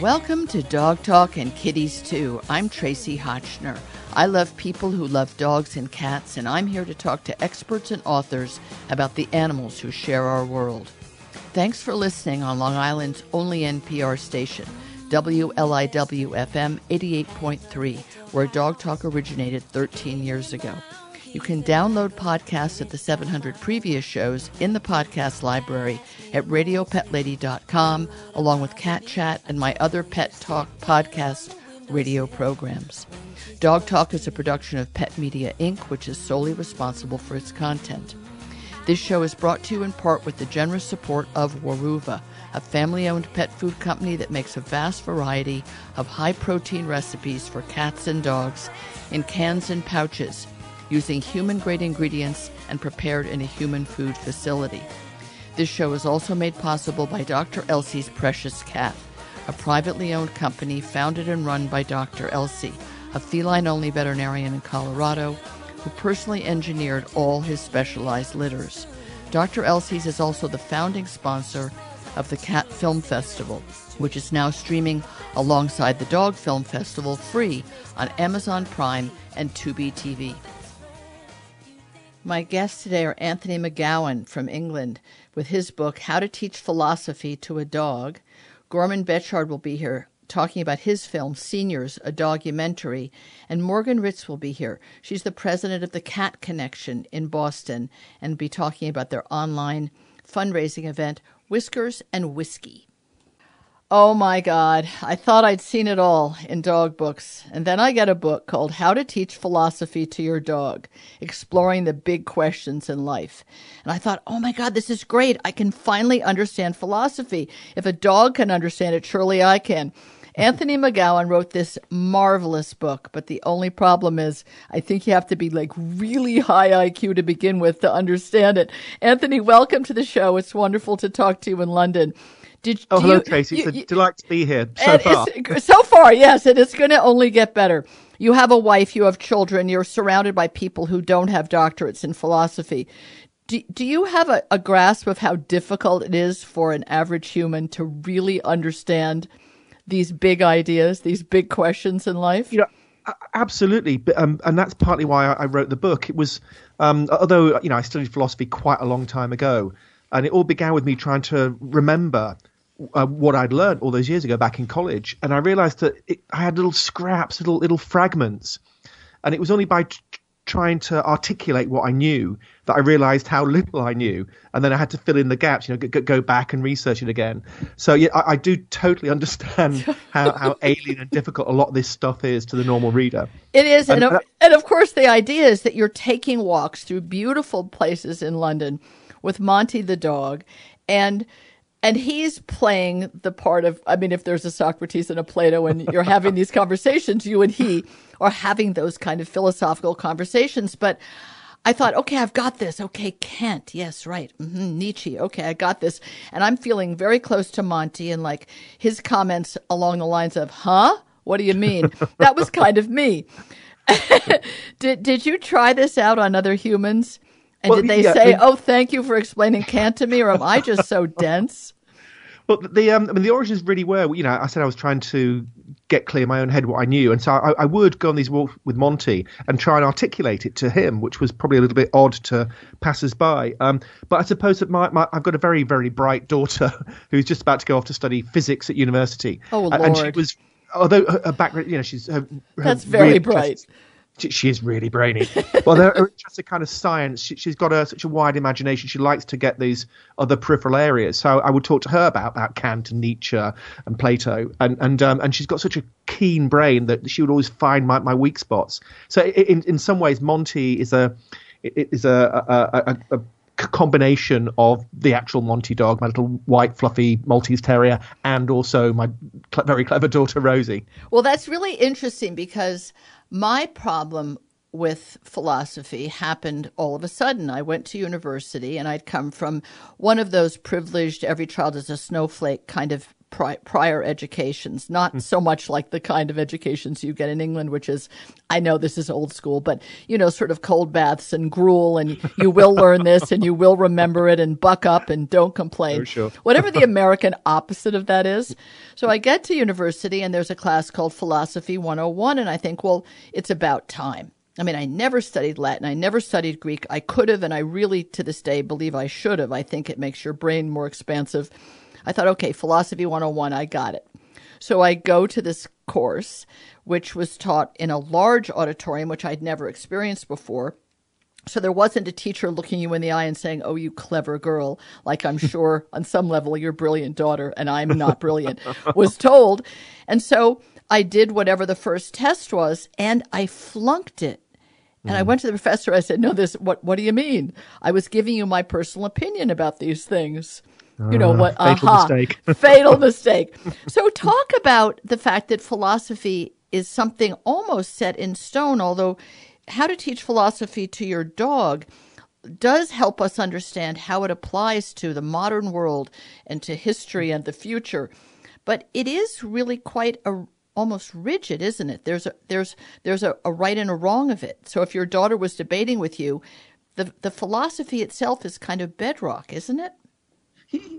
Welcome to Dog Talk and Kitties Too. I'm Tracie Hotchner. I love people who love dogs and cats, and I'm here to talk to experts and authors about the animals who share our world. Thanks for listening on Long Island's only NPR station, WLIW FM 88.3, where Dog Talk originated 13 years ago. You can download podcasts of the 700 previous shows in the podcast library at radiopetlady.com, along with Cat Chat and my other Pet Talk podcast radio programs. Dog Talk is a production of Pet Media Inc., which is solely responsible for its content. This show is brought to you in part with the generous support of Weruva, a family owned pet food company that makes a vast variety of high protein recipes for cats and dogs in cans and pouches using human grade ingredients and prepared in a human food facility. This show is also made possible by Dr. Elsey's Precious Cat, a privately owned company founded and run by Dr. Elsey, a feline only veterinarian in Colorado who personally engineered all his specialized litters. Dr. Elsey's is also the founding sponsor of the Cat Film Festival, which is now streaming alongside the Dog Film Festival free on Amazon Prime and Tubi TV. My guests today are Anthony McGowan from England with his book, How to Teach Philosophy to a Dog. Gorman Bechard will be here talking about his film, Seniors, a documentary, And Morgan Ritz will be here. She's the president of the Cat Connection in Boston and be talking about their online fundraising event, Whiskers and Whiskey. Oh my God, I thought I'd seen it all in dog books. And then I get a book called How to Teach Philosophy to Your Dog, exploring the big questions in life. And I thought, oh my God, this is great. I can finally understand philosophy. If a dog can understand it, surely I can. Anthony McGowan wrote this marvelous book, but the only problem is I think you have to be like really high IQ to begin with to understand it. Anthony, welcome to the show. It's wonderful to talk to you in London. Did, Oh, hello, you- Tracie. you- it's a delight to be here so far. so far, yes, and it's going to only get better. You have a wife, you have children, you're surrounded by people who don't have doctorates in philosophy. Do, do you have a, a grasp of how difficult it is for an average human to really understand these big ideas, these big questions in life? You know, absolutely, but, um, and that's partly why I, I wrote the book. It was, um, although you know, I studied philosophy quite a long time ago, and it all began with me trying to remember uh, what I'd learned all those years ago back in college, and I realised that it, I had little scraps, little little fragments, and it was only by t- trying to articulate what I knew that I realised how little I knew, and then I had to fill in the gaps. You know, go, go back and research it again. So yeah, I, I do totally understand how, how alien and difficult a lot of this stuff is to the normal reader. It is, and, And of, and of course, the idea is that you're taking walks through beautiful places in London with Monty the dog, and and he's playing the part of. I mean, if there's a Socrates and a Plato, and you're having these conversations, you and he are having those kind of philosophical conversations. But I thought, okay, I've got this. Okay, Kant, yes, right. hmm Nietzsche, okay, I got this, and I'm feeling very close to Monty, and like his comments along the lines of, "Huh." What do you mean? that was kind of me. did did you try this out on other humans? And Well, did they yeah, say, we- "Oh, thank you for explaining Kant to me," or am I just so dense? Well, the um, I mean, the origins really were. You know, I said I was trying to get clear in my own head what I knew, and so I, I would go on these walks with Monty and try and articulate it to him, which was probably a little bit odd to passers-by. Um, but I suppose that my, my I've got a very very bright daughter who's just about to go off to study physics at university. Oh, and, and she was. Although her, her background, you know, she's her, her That's very bright. She, she is really brainy. well, they're her interest in kind of science. She, she's got a, such a wide imagination. She likes to get these other peripheral areas. So I would talk to her about, about Kant and Nietzsche and Plato, and and um, and she's got such a keen brain that she would always find my, my weak spots. So in in some ways, Monty is a is a, a, a, a combination of the actual Monty dog, my little white fluffy Maltese terrier, and also my cl- very clever daughter Rosie. Well, that's really interesting because my problem with philosophy happened all of a sudden. I went to university and I'd come from one of those privileged, every child is a snowflake kind of pri- prior educations, not hmm. so much like the kind of educations you get in England, which is, I know this is old school, but you know, sort of cold baths and gruel, and you will learn this and you will remember it and buck up and don't complain. Oh, sure. Whatever the American opposite of that is. So I get to university and there's a class called Philosophy 101, and I think, well, it's about time. I mean, I never studied Latin. I never studied Greek. I could have, and I really, to this day, believe I should have. I think it makes your brain more expansive. I thought, okay, Philosophy 101, I got it. So I go to this course, which was taught in a large auditorium, which I'd never experienced before. So there wasn't a teacher looking you in the eye and saying, "Oh, you clever girl," like I'm sure on some level your brilliant daughter and I'm not brilliant was told. And so I did whatever the first test was and I flunked it. And I hmm. went to the professor. I said, "No, this. What? What do you mean? I was giving you my personal opinion about these things." You know Ah, what? fatal aha, mistake. fatal mistake. So talk about the fact that philosophy is something almost set in stone. Although, how to teach philosophy to your dog does help us understand how it applies to the modern world and to history and the future. But it is really quite a almost rigid, isn't it? There's a there's there's a, a right and a wrong of it. So if your daughter was debating with you, the the philosophy itself is kind of bedrock, isn't it?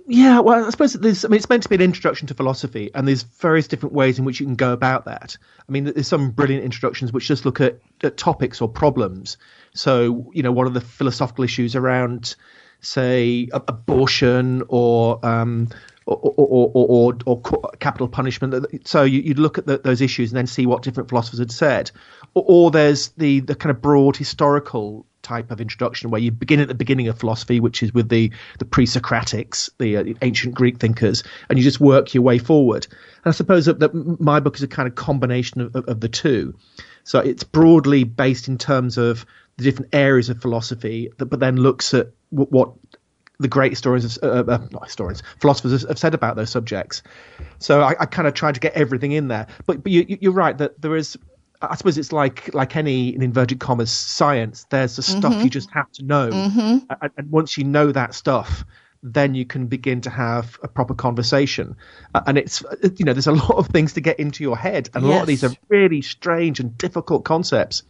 Yeah, well, I suppose there's. I mean, it's meant to be an introduction to philosophy, and there's various different ways in which you can go about that. I mean, there's some brilliant introductions which just look at, at topics or problems. So, you know, what are the philosophical issues around, say, abortion or um, or, or, or, or, or capital punishment. So you, you'd look at the, those issues and then see what different philosophers had said. Or, or there's the, the kind of broad historical type of introduction where you begin at the beginning of philosophy, which is with the, the pre-Socratics, the, uh, ancient Greek thinkers, and you just work your way forward. And I suppose that, that my book is a kind of combination of, of, of the two. So it's broadly based in terms of the different areas of philosophy, but then looks at what, what the great historians, uh, uh, not historians, philosophers have said about those subjects. So I, I kind of tried to get everything in there. But, but you, you're right that there is. I suppose it's like like any in inverted commas science. There's the stuff Mm-hmm. you just have to know, and, and once you know that stuff, then you can begin to have a proper conversation. Uh, and it's you know there's a lot of things to get into your head, and a lot of these are really strange and difficult concepts.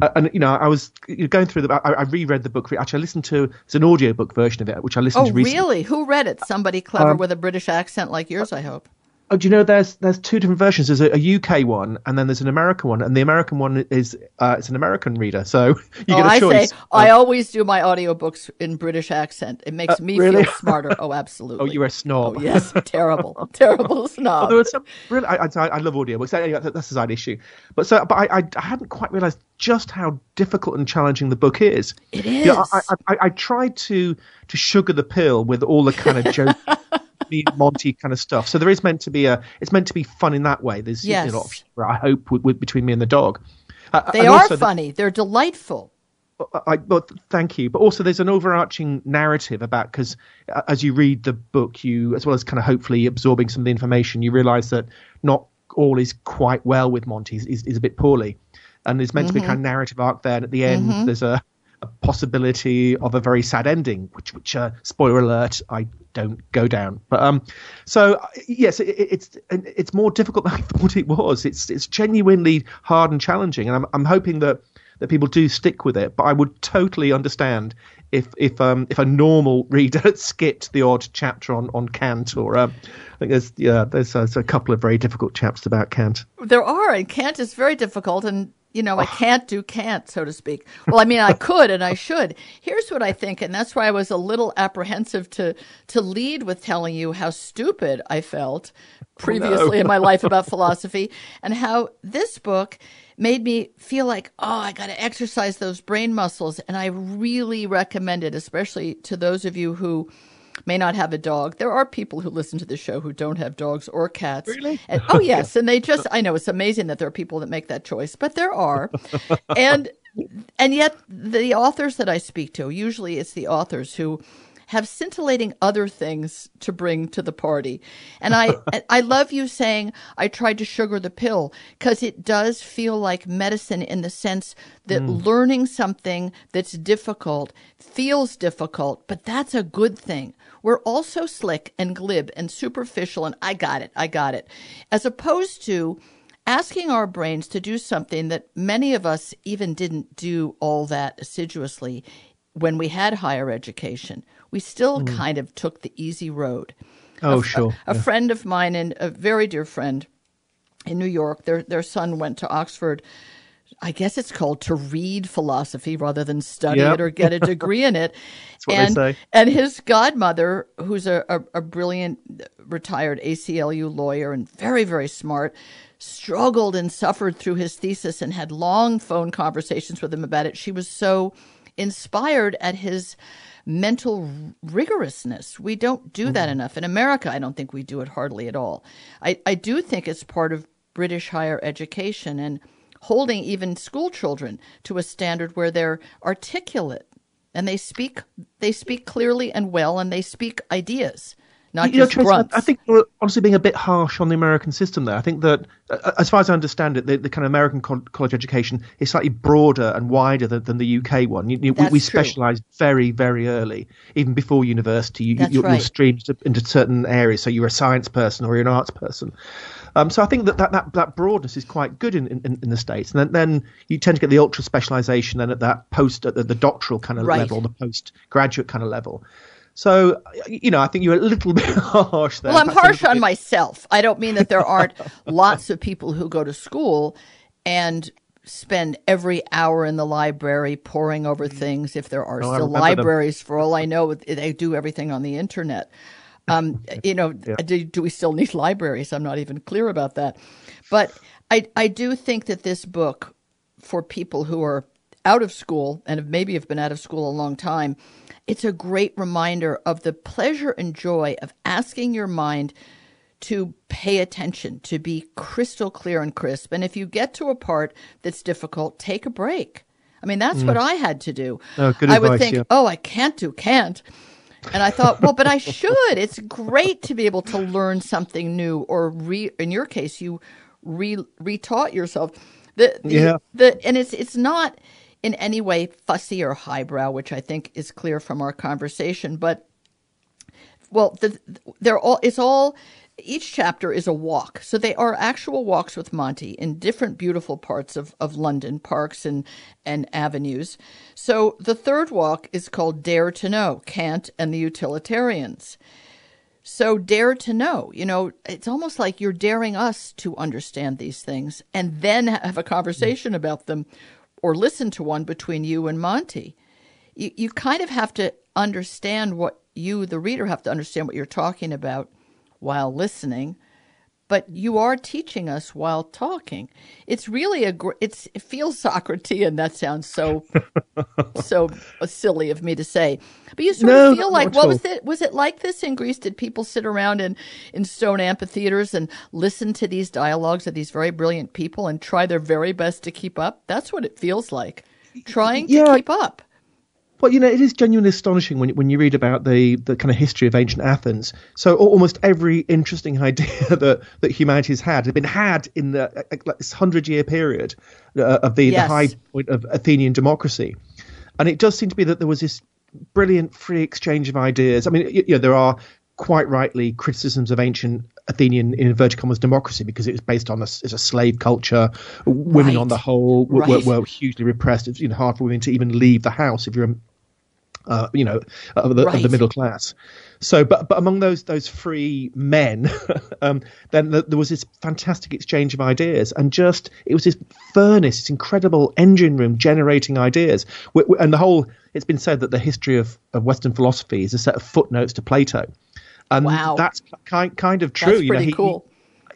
Uh, and you know, I was going through the. I, I reread the book. Actually, I listened to it's an audiobook version of it, which I listened Oh, to recently. really? Who read it? Somebody clever Um, with a British accent like yours, I hope. Oh, do you know there's there's two different versions. There's a, a UK one, and then there's an American one, and the American one is uh, it's an American reader, so you oh, get a I choice. I say I always do my audiobooks in British accent. It makes me really? feel smarter. Oh, absolutely. oh, you're a snob. Oh, yes, terrible, terrible snob. Was some really. I, I, I love audiobooks. Anyway, that's a side issue. But so, but I, I, I hadn't quite realised just how difficult and challenging the book is. It You know. I, I, I, tried to to sugar the pill with all the kind of Monty kind of stuff. So there is meant to be a. It's meant to be fun in that way. There's you know, Yes. a lot of humor, I hope with, with, between me and the dog. Uh, they are also the- funny. They're delightful. Uh, uh, I, but thank you. But also, there's an overarching narrative about because uh, as you read the book, you as well as kind of hopefully absorbing some of the information, you realise that not all is quite well with Monty. He's, he's a bit poorly, and there's meant to be mm-hmm. kind of narrative arc there. And at the end, mm-hmm. there's a, a possibility of a very sad ending, which, which uh, spoiler alert, I don't go down. But um, so yes, it- it's it's more difficult than I thought it was. It's it's genuinely hard and challenging, and I'm I'm hoping that that people do stick with it. But I would totally understand if if um if a normal reader skipped the odd chapter on on Kant or um, I think there's yeah there's, there's a couple of very difficult chapters about Kant. There are, and Kant is very difficult, and you know I can't do Kant, so to speak. Well, I mean I could and I should. Here's what I think, and that's why I was a little apprehensive to to lead with telling you how stupid I felt previously in my life about philosophy, and how this book made me feel like, oh, I got to exercise those brain muscles, and I really recommend it, especially to those of you who may not have a dog. There are people who listen to the show who don't have dogs or cats. Really? And, oh yes, and they just I know it's amazing that there are people that make that choice, but there are. and and yet the authors that I speak to, usually it's the authors who have scintillating other things to bring to the party. And I, I love you saying I tried to sugar the pill because it does feel like medicine in the sense that mm. learning something that's difficult feels difficult, but that's a good thing. We're all so slick and glib and superficial and I got it, I got it. As opposed to asking our brains to do something that many of us even didn't do all that assiduously when we had higher education. We still mm. kind of took the easy road. Oh, a, sure. A, a friend of mine, and a very dear friend in New York, their their son went to Oxford. I guess it's called to read philosophy rather than study Yep. it or get a degree in it. what they and say. and his godmother, who's a, a, a brilliant retired ACLU lawyer and very very smart, struggled and suffered through his thesis and had long phone conversations with him about it. She was so inspired at his mental rigorousness. We don't do that mm-hmm. enough. In America, I don't think we do it hardly at all. I, I do think it's part of British higher education and holding even school children to a standard where they're articulate and they speak they speak clearly and well and they speak ideas, not you know, just Tracie, I- I think you're honestly being a bit harsh on the American system there. I think that, uh, as far as I understand it, the, the kind of American co- college education is slightly broader and wider than, than the UK one. You, you, we we specialise very, very early, even before university. You, That's you're, right. you're streamed into certain areas, so you're a science person or you're an arts person. Um, so I think that that, that, that broadness is quite good in, in, in the states, and then, then you tend to get the ultra specialisation then at that post at the, the doctoral kind of Right. level, the postgraduate kind of level. So you know, I think you're a little bit harsh there. Well, I'm harsh on myself. I don't mean that there aren't lots of people who go to school and spend every hour in the library poring over things. If there are Oh, I still remember them. libraries, for all I know, they do everything on the internet. Um, you know, do, do we still need libraries? I'm not even clear about that. But I, I do think that this book, for people who are out of school and have maybe have been out of school a long time, it's a great reminder of the pleasure and joy of asking your mind to pay attention, to be crystal clear and crisp. And if you get to a part that's difficult, take a break. I mean, that's what mm. I had to do. Oh, good I would think, yeah. oh, I can't do can't. And I thought, well, but I should. It's great to be able to learn something new, or re. In your case, you re retaught yourself. The, the, Yeah. The and it's it's not in any way fussy or highbrow, which I think is clear from our conversation. But well, the, they're all. It's all. Each chapter is a walk, so they are actual walks with Monty in different beautiful parts of, of London, parks and and avenues. So the third walk is called Dare to Know: Kant and the Utilitarians. So dare to know. You know, it's almost like you're daring us to understand these things and then have a conversation about them or listen to one between you and Monty. You, you kind of have to understand what you, the reader, have to understand what you're talking about while listening. But you are teaching us while talking. It's really a. gr- It's it feels Socratean. That sounds so so silly of me to say. But you sort No, of feel like what all. was it? Was it like this in Greece? Did people sit around in in stone amphitheaters and listen to these dialogues of these very brilliant people and try their very best to keep up? That's what it feels like. Trying to keep up. Well, you know, it is genuinely astonishing when when you read about the the kind of history of ancient Athens. So almost every interesting idea that that humanity's had had been had in the uh, like this hundred year period uh, of the, Yes. the high point of Athenian democracy, and it does seem to be that there was this brilliant free exchange of ideas. I mean, y- you know, there are quite rightly criticisms of ancient Athenian in inverted commas democracy because it was based on a, s- as a slave culture. Women Right. on the whole were, Right. were, were hugely repressed. It's you know hard for women to even leave the house if you're a uh, you know, of the, of the middle class. So, but but among those those free men, um, then th- there was this fantastic exchange of ideas, and just it was this furnace, this incredible engine room generating ideas, W- w- and the whole. It's been said that the history of, of Western philosophy is a set of footnotes to Plato, and Wow. that's kind kind of true. That's you know, pretty he- cool.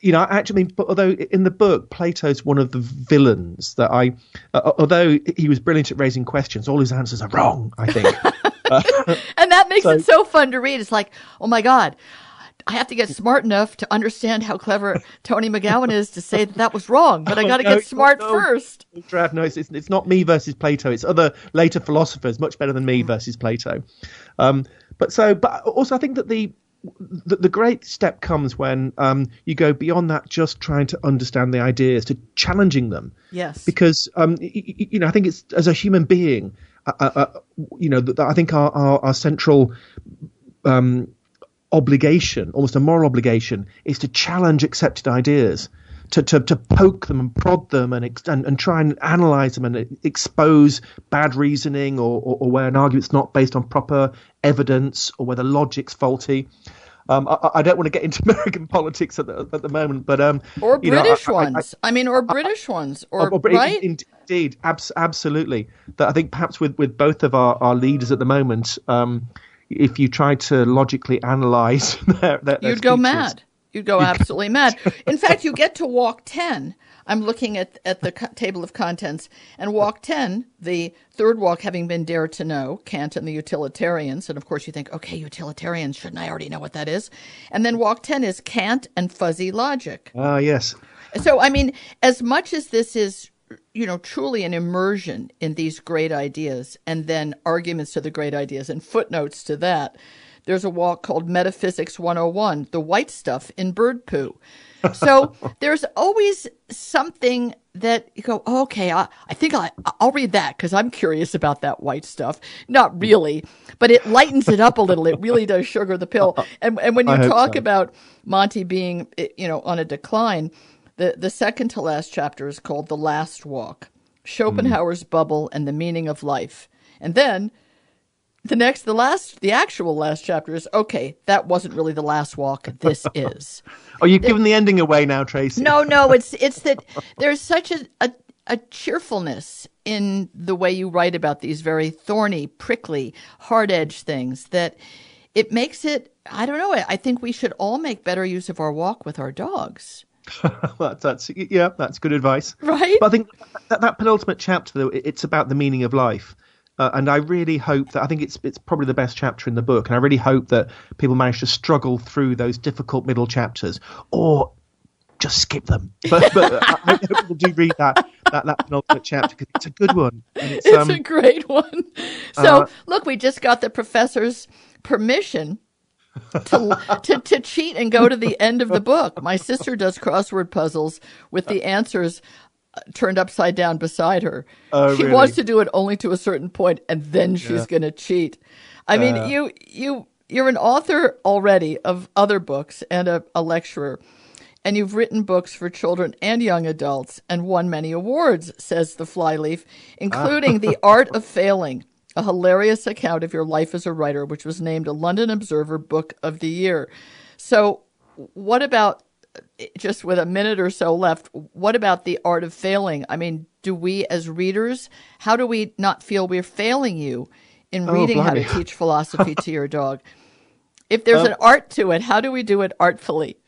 you know, I actually, although in the book Plato's one of the villains that I, uh, although he was brilliant at raising questions, all his answers are wrong. I think. And that makes So- it so fun to read. It's like, oh my God, I have to get smart enough to understand how clever Tony McGowan is to say that that was wrong, but I got to Oh, no, get smart no. first. No, it's, it's not me versus Plato. It's other later philosophers, much better than me versus Plato. Um, but so, but also I think that the the, the great step comes when um, you go beyond that, just trying to understand the ideas, to challenging them. Yes. Because um, y- y- you know, I think it's as a human being, Uh, uh, uh, you know, I think our our, our central um, obligation, almost a moral obligation, is to challenge accepted ideas, to, to, to poke them and prod them and, and and try and analyze them and expose bad reasoning or, or, or where an argument's not based on proper evidence or where the logic's faulty. Um, I, I don't want to get into American politics at the, at the moment, but um, or you know, I- British I- I- ones. I, mean, or British ones, or, Oh, but right? in- Indeed, abs- absolutely. That I think perhaps with, with both of our, our leaders at the moment, um, if you try to logically analyse their, their, their You'd go mad. You'd go absolutely mad. In fact, you get to walk 10. I'm looking at, at the co- table of contents, and walk 10, the third walk having been Dare to Know, Kant and the Utilitarians. And of course, you think, okay, utilitarians, shouldn't I already know what that is? And then walk 10 is Kant and fuzzy logic. Ah, yes. So, I mean, as much as this is, you know, truly an immersion in these great ideas and then arguments to the great ideas and footnotes to that, there's a walk called Metaphysics 101, the white stuff in bird poo. So there's always something that you go, oh, okay, I, I think I, I'll read that because I'm curious about that white stuff. Not really, but it lightens it up a little. It really does sugar the pill. And, and when you I talk so. about Monty being, eh, you know, on a decline, the, the second to last chapter is called The Last Walk Schopenhauer's Bubble and the Meaning of Life. And then the next, the last, the actual last chapter is okay, that wasn't really the last walk. This is. Oh, you've given the ending away now, Tracie. No, no, it's it's that there's such a, a a cheerfulness in the way you write about these very thorny, prickly, hard edged things that it makes it. I don't know. I I think we should all make better use of our walk with our dogs. that's, that's yeah, that's good advice. Right? But I think that, that penultimate chapter, though, it's about the meaning of life. Uh, and I really hope that I think it's it's probably the best chapter in the book, and I really hope that people manage to struggle through those difficult middle chapters, or just skip them. But, but I I hope people do read that that, that penultimate chapter because it's a good one. It's, It's um, a great one. So uh, look, we just got the professor's permission to, to to cheat and go to the end of the book. My sister does crossword puzzles with the answers uh, turned upside down beside her. Oh, she really? wants to do it only to a certain point, and then she's Yeah. going to cheat. I mean, Uh. you you you're an author already of other books and a, a lecturer. And you've written books for children and young adults and won many awards, says the flyleaf, including The Art of Failing, a hilarious account of your life as a writer, which was named a London Observer Book of the Year. So, what about just with a minute or so left? What about the art of failing? I mean, do we as readers, how do we not feel we're failing you in reading how to teach philosophy to your dog? If there's an art to it, how do we do it artfully?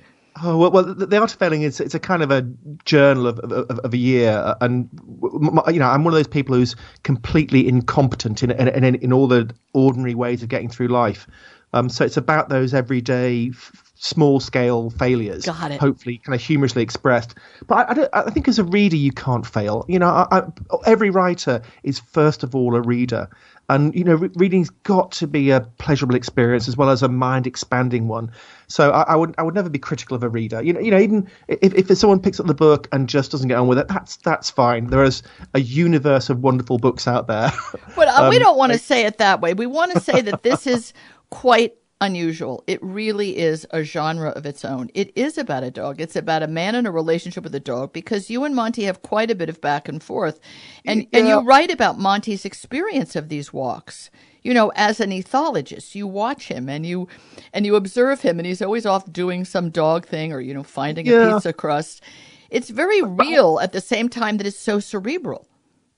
Oh well, well the, art of failing is it's a kind of a journal of of, of a year, uh, and you know I'm one of those people who's completely incompetent in in, in, in all the ordinary ways of getting through life. Um, so it's about those everyday, f- small scale failures. Got it. Hopefully, kind of humorously expressed. But I, I, don't, I think as a reader, you can't fail. You know, I, I, every writer is first of all a reader, and you know, re- reading's got to be a pleasurable experience as well as a mind expanding one. So I, I would I would never be critical of a reader. You know, you know, even if, if someone picks up the book and just doesn't get on with it, that's that's fine. There is a universe of wonderful books out there. But uh, we Um, don't want to say it that way. We want to say that this is quite unusual. It really is a genre of its own. It is about a dog. It's about a man in a relationship with a dog because you and Monty have quite a bit of back and forth. And and you write about Monty's experience of these walks. You know, as an ethologist, you watch him and you and you observe him and he's always off doing some dog thing or you know finding a Yeah. pizza crust. It's very real at the same time that it's so cerebral.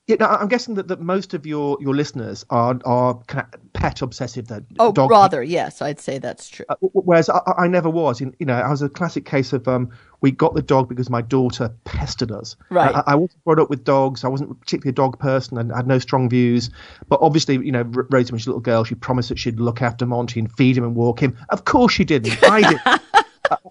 Yeah, no, I'm guessing that, that most of your, your listeners are are kind of pet obsessive. That Oh, dog rather, yes, I'd say that's true. Uh, Whereas I, I never was. You know, I was a classic case of um, we got the dog because my daughter pestered us. Right. I, I wasn't brought up with dogs. I wasn't particularly a dog person and had no strong views. But obviously, you know, Rosie, when she was a little girl, she promised that she'd look after Monty and feed him and walk him. Of course she didn't. I did.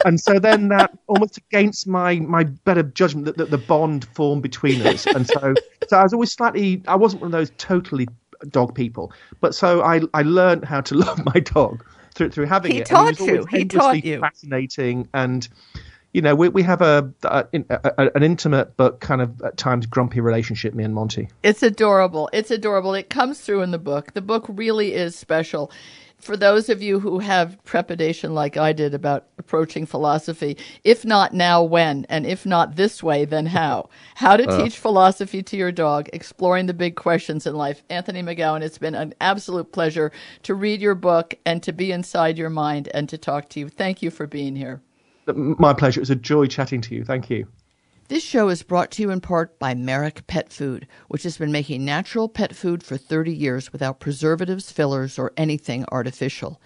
And so then that almost against my my better judgment that, that the bond formed between us and so so i was always slightly i wasn't one of those totally dog people. But so I I learned how to love my dog through through having He it. taught and it you. He taught you. Fascinating and. You know, we we have a, a, a an intimate but kind of at times grumpy relationship, me and Monty. It's adorable. It's adorable. It comes through in the book. The book really is special. For those of you who have trepidation like I did about approaching philosophy, if not now, when? And if not this way, then how? How to uh. teach philosophy to your dog, exploring the big questions in life. Anthony McGowan, it's been an absolute pleasure to read your book and to be inside your mind and to talk to you. Thank you for being here. My pleasure. It was a joy chatting to you. Thank you. This show is brought to you in part by Merrick Pet Food, which has been making natural pet food for 30 years without preservatives, fillers, or anything artificial.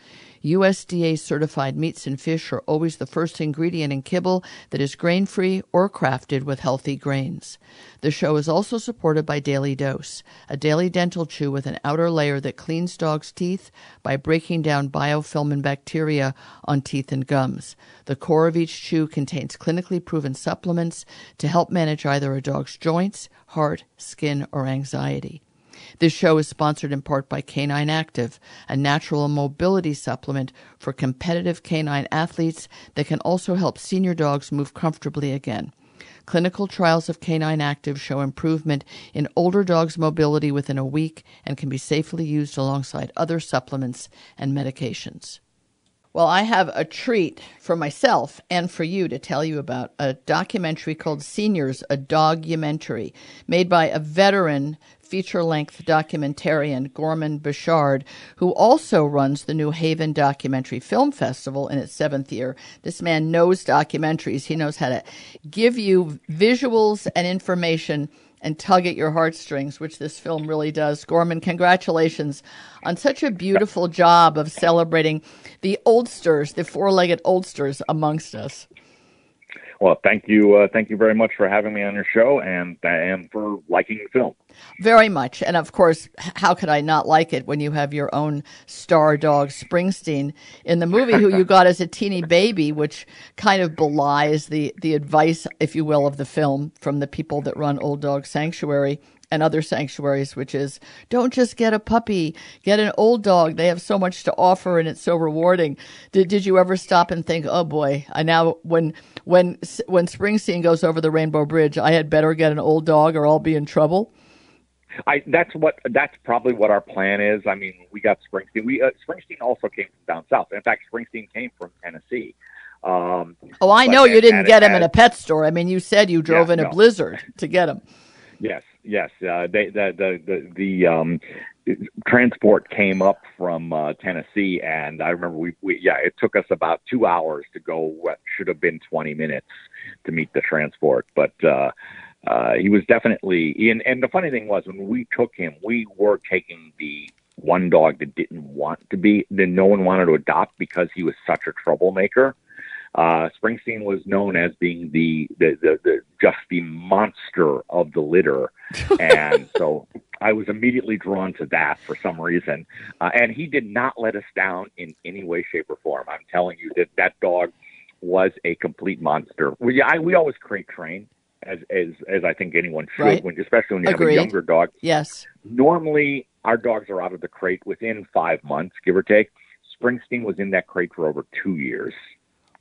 USDA certified meats and fish are always the first ingredient in kibble that is grain free or crafted with healthy grains. The show is also supported by Daily Dose, a daily dental chew with an outer layer that cleans dogs' teeth by breaking down biofilm and bacteria on teeth and gums. The core of each chew contains clinically proven supplements to help manage either a dog's joints, heart, skin, or anxiety. This show is sponsored in part by Canine Active, a natural mobility supplement for competitive canine athletes that can also help senior dogs move comfortably again. Clinical trials of Canine Active show improvement in older dogs' mobility within a week and can be safely used alongside other supplements and medications. Well, I have a treat for myself and for you to tell you about a documentary called Seniors, a Dogumentary, made by a veteran feature length documentarian, Gorman Bechard, who also runs the New Haven Documentary Film Festival in its seventh year. This man knows documentaries. He knows how to give you visuals and information and tug at your heartstrings, which this film really does. Gorman, congratulations on such a beautiful job of celebrating the oldsters, the four legged oldsters amongst us. Well, thank you, uh, thank you very much for having me on your show and and for liking the film. Very much. And of course, how could I not like it when you have your own star dog, Springsteen, in the movie, who you got as a teeny baby, which kind of belies the, the advice, if you will, of the film from the people that run Old Dog Sanctuary and other sanctuaries, which is don't just get a puppy, get an old dog. They have so much to offer and it's so rewarding. Did, did you ever stop and think, oh boy, I now, when, when, when Springsteen goes over the Rainbow Bridge, I had better get an old dog or I'll be in trouble? I that's what that's probably what our plan is. I mean, we got Springsteen. We uh, Springsteen also came from down south. In fact, Springsteen came from Tennessee. Um, Oh, I know you didn't get him in a pet store. I mean, you said you drove Yeah, in a no. blizzard to get him. Yes, yes. Uh, they, the the the the um, transport came up from uh, Tennessee, and I remember we, we yeah, it took us about two hours to go what should have been twenty minutes to meet the transport, but. uh uh, he was definitely, and, and the funny thing was when we took him, we were taking the one dog that didn't want to be, that no one wanted to adopt because he was such a troublemaker. Uh, Springsteen was known as being the, the, the, the just the monster of the litter, and so I was immediately drawn to that for some reason. Uh, and he did not let us down in any way, shape, or form. I'm telling you that that dog was a complete monster. We I, we always crate train. As, as as I think anyone should, Right. when especially when you Agreed. have a younger dog. Yes. Normally, our dogs are out of the crate within five months, give or take. Springsteen was in that crate for over two years.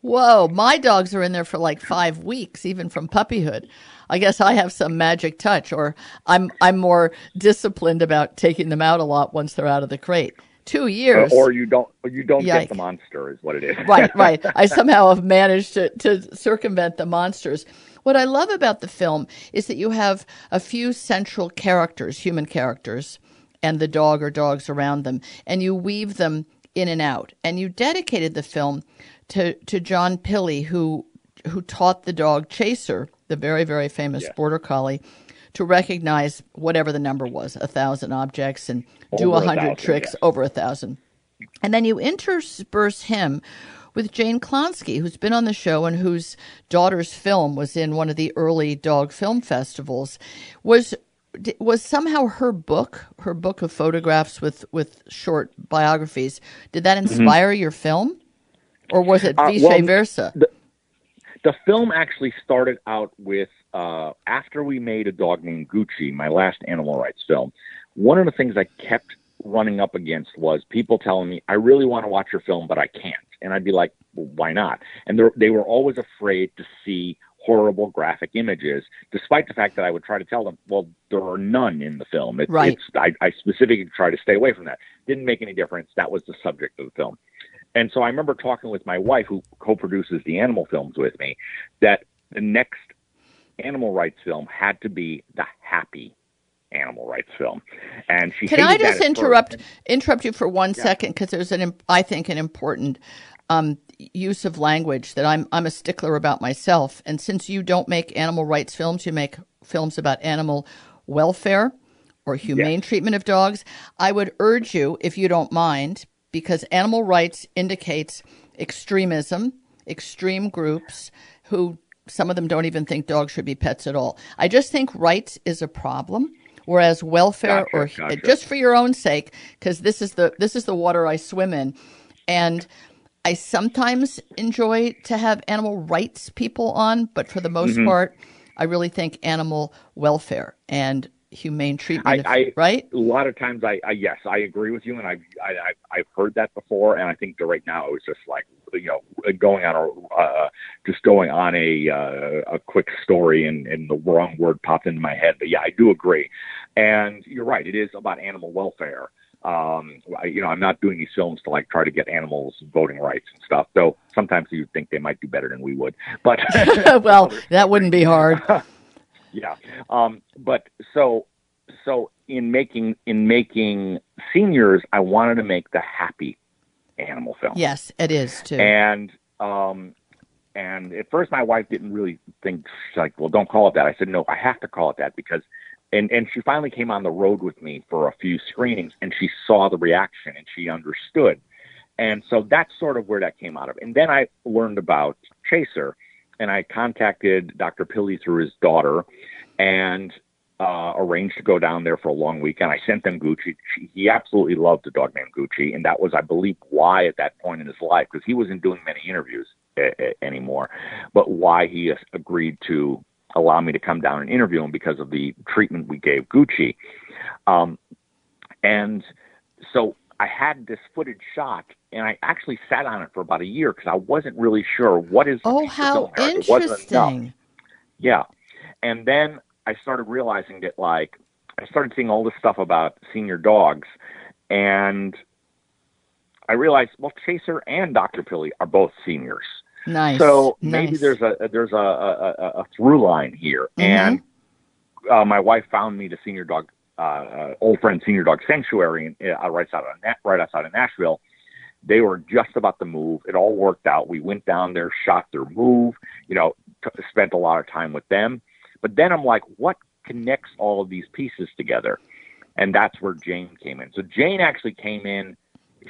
Whoa, my dogs are in there for like five weeks, even from puppyhood. I guess I have some magic touch, or I'm I'm more disciplined about taking them out a lot once they're out of the crate. Two years. Uh, or you don't, or you don't Yike. get the monster, is what it is. right, right. I somehow have managed to, to circumvent the monsters. What I love about the film is that you have a few central characters, human characters, and the dog or dogs around them, and you weave them in and out. And you dedicated the film to, to John Pilley, who who taught the dog Chaser, the very, very famous Yeah. border collie, to recognize whatever the number was, a thousand objects and do Over a hundred tricks yes. over a thousand. And then you intersperse him with Jane Klonsky, who's been on the show and whose daughter's film was in one of the early dog film festivals. Was was somehow her book, her book of photographs with with short biographies, did that inspire your film, or was it Uh, vice well, versa? The film actually started out with uh, after we made a dog named Gucci, my last animal rights film. one of the things I kept running up against was people telling me, I really want to watch your film, but I can't. And I'd be like, well, why not? And they were always afraid to see horrible graphic images, despite the fact that I would try to tell them, well, there are none in the film. It, right. It's, I, I specifically try to stay away from that. Didn't make any difference. That was the subject of the film. And so I remember talking with my wife, who co-produces the animal films with me, that the next animal rights film had to be the happy animal rights film. And she can I just interrupt first. interrupt you for one Yeah. second because there's an I think an important um, use of language that I'm I'm a stickler about myself. And since you don't make animal rights films, you make films about animal welfare or humane treatment of dogs. I would urge you, if you don't mind, because animal rights indicates extremism, extreme groups who some of them don't even think dogs should be pets at all. I just think rights is a problem. Whereas welfare, Gotcha, or gotcha. just for your own sake, because this is the this is the water I swim in, and I sometimes enjoy to have animal rights people on, but for the most Mm-hmm. part, I really think animal welfare and humane treatment, I- I- right? a lot of times I, I yes I agree with you and I've I, I, I've heard that before and I think that right now it was just like you know going on a uh, just going on a uh, a quick story and, and the wrong word popped into my head but yeah I do agree and you're right it is about animal welfare um you know I'm not doing these films to like try to get animals voting rights and stuff though sometimes you think they might do better than we would but well, that wouldn't be hard. yeah um but so so in making in making seniors i wanted to make the happy animal film Yes, it is too. and um and at first my wife didn't really think like well don't call it that i said no i have to call it that because and and she finally came on the road with me for a few screenings and she saw the reaction and she understood and so that's sort of where that came out of and then i learned about chaser and i contacted dr pilley through his daughter and uh, arranged to go down there for a long weekend. I sent them Gucci. She, he absolutely loved the dog named Gucci, and that was, I believe, why at that point in his life, because he wasn't doing many interviews uh, uh, anymore, but why he uh, agreed to allow me to come down and interview him because of the treatment we gave Gucci. Um, and so I had this footage shot, and I actually sat on it for about a year because I wasn't really sure what is. oh, how film here. It wasn't enough. interesting! Yeah. And then I started realizing that like I started seeing all this stuff about senior dogs and I realized well Chaser and Dr. Pilley are both seniors. Nice. So maybe nice. there's a there's a, a, a- through line here. Mhm. And uh, my wife found me the senior dog uh, uh, old friend senior dog sanctuary in, uh, right outside of right outside of Nashville. They were just about to move. It all worked out. We went down there, shot their move. You know, t- spent a lot of time with them. But then I'm like, what connects all of these pieces together? And that's where Jane came in. So Jane actually came in.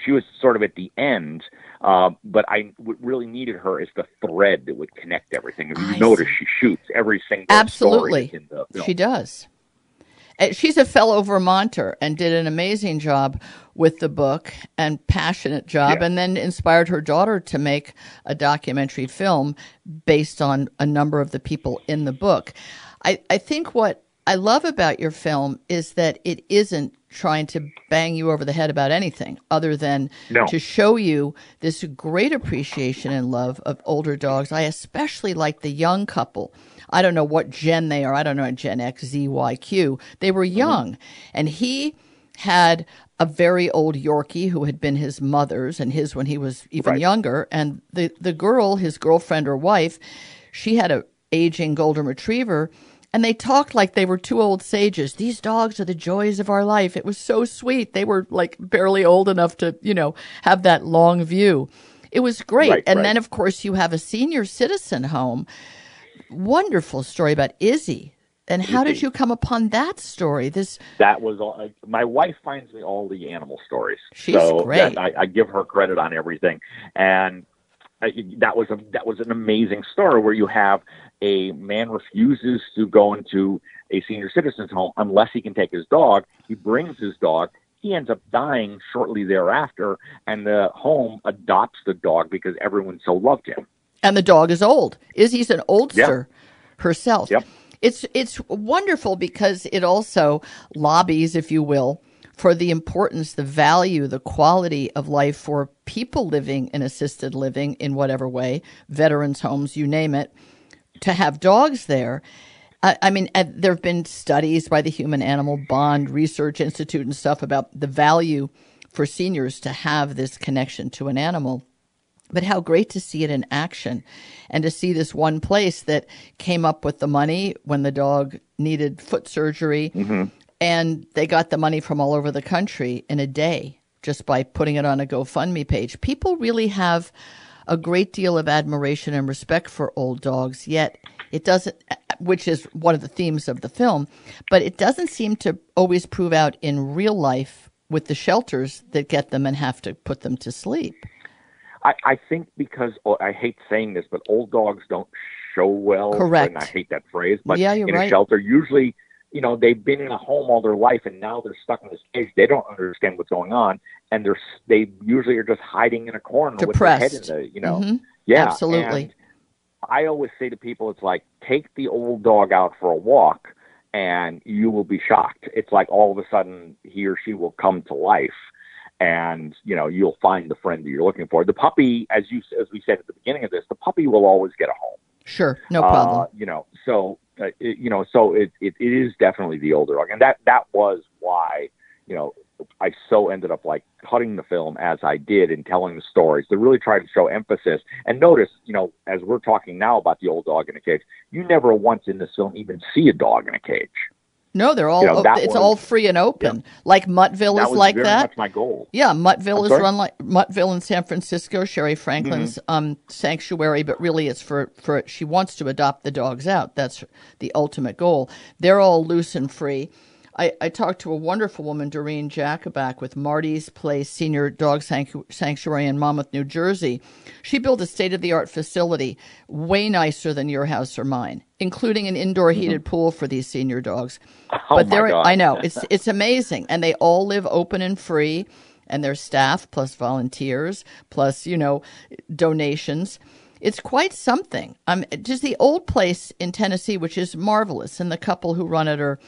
She was sort of at the end, uh, but I what really needed her as the thread that would connect everything. If you I notice, see. she shoots every single Absolutely. story in the film. She does. Uh, She's a fellow Vermonter and did an amazing job with the book and passionate job, Yeah. and then inspired her daughter to make a documentary film based on a number of the people in the book. I, I think what I love about your film is that it isn't trying to bang you over the head about anything other than No. to show you this great appreciation and love of older dogs. I especially like the young couple. I don't know what gen they are. I don't know Gen X, Z, Y, Q. They were mm-hmm. young, and he had a very old Yorkie who had been his mother's and his when he was even Right. younger. And the the girl, his girlfriend or wife, she had a aging golden retriever. And they talked like they were two old sages. These dogs are the joys of our life. It was so sweet. They were like barely old enough to, you know, have that long view. It was great. Right, and right. then, of course, you have a senior citizen home. Wonderful story about Izzy. And how did you come upon that story? This that was all. I- My wife finds me all the animal stories. She's so great. I, I give her credit on everything, and that was a that was an amazing story where you have a man refuses to go into a senior citizen's home unless he can take his dog. He brings his dog. He ends up dying shortly thereafter, and the home adopts the dog because everyone so loved him. and the dog is old. Izzy's an oldster herself. Yep. It's it's wonderful because it also lobbies, if you will, for the importance, the value, the quality of life for people living in assisted living in whatever way, veterans homes, you name it, to have dogs there. I, mean, there have been studies by the Human Animal Bond Research Institute and stuff about the value for seniors to have this connection to an animal. But how great to see it in action and to see this one place that came up with the money when the dog needed foot surgery. Mm-hmm. And they got the money from all over the country in a day just by putting it on a GoFundMe page. People really have a great deal of admiration and respect for old dogs, yet it doesn't, which is one of the themes of the film, but it doesn't seem to always prove out in real life with the shelters that get them and have to put them to sleep. I, I think because oh, I hate saying this, but old dogs don't show well. Correct. And I hate that phrase, but Yeah, you're in right. a shelter, usually, you know, they've been in a home all their life, and now they're stuck in this cage. They don't understand what's going on, and they're they usually are just hiding in a corner with their head in Depressed. the, you know, Mhm. yeah, Absolutely. and I always say to people, it's like take the old dog out for a walk, and you will be shocked. It's like all of a sudden he or she will come to life and you know you'll find the friend that you're looking for. The puppy, as you as we said at the beginning of this, the puppy will always get a home. Sure, no problem. Uh, you know, so uh, it, you know, so it, it it is definitely the older dog, and that that was why you know I so ended up like cutting the film as I did and telling the stories to really try to show emphasis. And notice, you know, as we're talking now about the old dog in a cage, you never once in this film even see a dog in a cage. No, they're all you know, it's was- all free and open. Like Muttville That is was like very that. much my goal. Yeah, Muttville is run like Muttville in San Francisco, Sherri Franklin's Mm-hmm. um, sanctuary, but really it's for, for she wants to adopt the dogs out. That's the ultimate goal. They're all loose and free. I, I talked to a wonderful woman, Doreen Jacobak, with Marty's Place Senior Dog Sanctuary in Monmouth, New Jersey. She built a state of the art facility, way nicer than your house or mine, including an indoor heated pool for these senior dogs. Mm-hmm. Oh, but my God. I know it's it's amazing, and they all live open and free, and their staff plus volunteers plus you know donations. It's quite something. Um, just the old place in Tennessee, which is marvelous, and the couple who run it are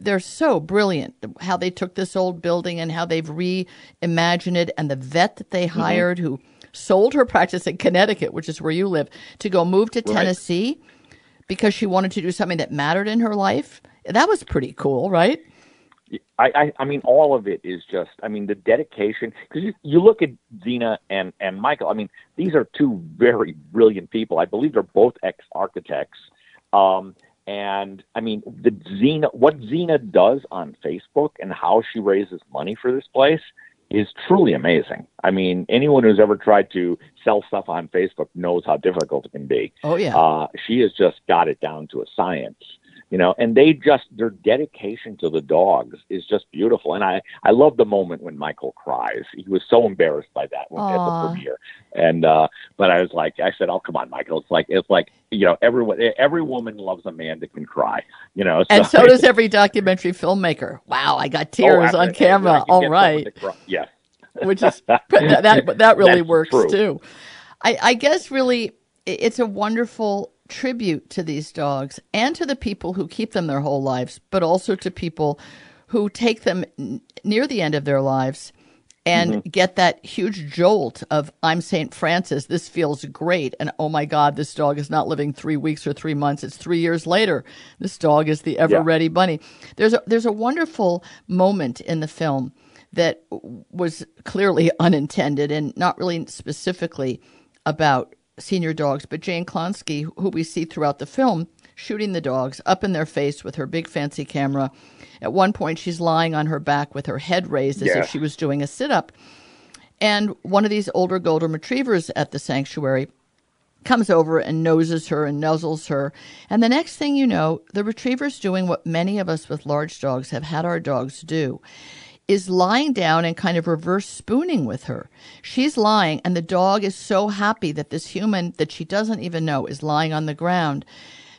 they're so brilliant. How they took this old building and how they've reimagined it, and the vet that they hired who sold her practice in Connecticut, which is where you live, to go move to Tennessee because she wanted to do something that mattered in her life. That was pretty cool, right? I, I, I mean, all of it is just. I mean, the dedication. Because you, you look at Zina and and Michael. I mean, these are two very brilliant people. I believe they're both ex architects. Um, and I mean, the Zina, what Zina does on Facebook and how she raises money for this place is truly amazing. I mean, anyone who's ever tried to sell stuff on Facebook knows how difficult it can be. Oh yeah. Uh, she has just got it down to a science, you know, and they just, their dedication to the dogs is just beautiful. And I, I love the moment when Michael cries. He was so embarrassed by that when, at the premiere. And, uh, but I was like, I said, oh, come on, Michael. It's like, it's like, you know, everyone, every woman loves a man that can cry, you know. and so does every documentary filmmaker. Wow, I got tears Oh, on I- camera. I All right. Yes. which is that that, that really That's works true. too. I, I guess really it's a wonderful tribute to these dogs and to the people who keep them their whole lives, but also to people who take them n- near the end of their lives and Mm-hmm. get that huge jolt of I'm St. Francis, this feels great, and oh my God, this dog is not living three weeks or three months; it's three years later. This dog is the ever ready bunny. There's a there's a wonderful moment in the film that was clearly unintended and not really specifically about senior dogs, but Jane Klonsky, who we see throughout the film, shooting the dogs up in their face with her big fancy camera. At one point, she's lying on her back with her head raised as if she was doing a sit up. And one of these older golden retrievers at the sanctuary comes over and noses her and nuzzles her. And the next thing you know, the retriever's doing what many of us with large dogs have had our dogs do is lying down and kind of reverse spooning with her. She's lying and the dog is so happy that this human that she doesn't even know is lying on the ground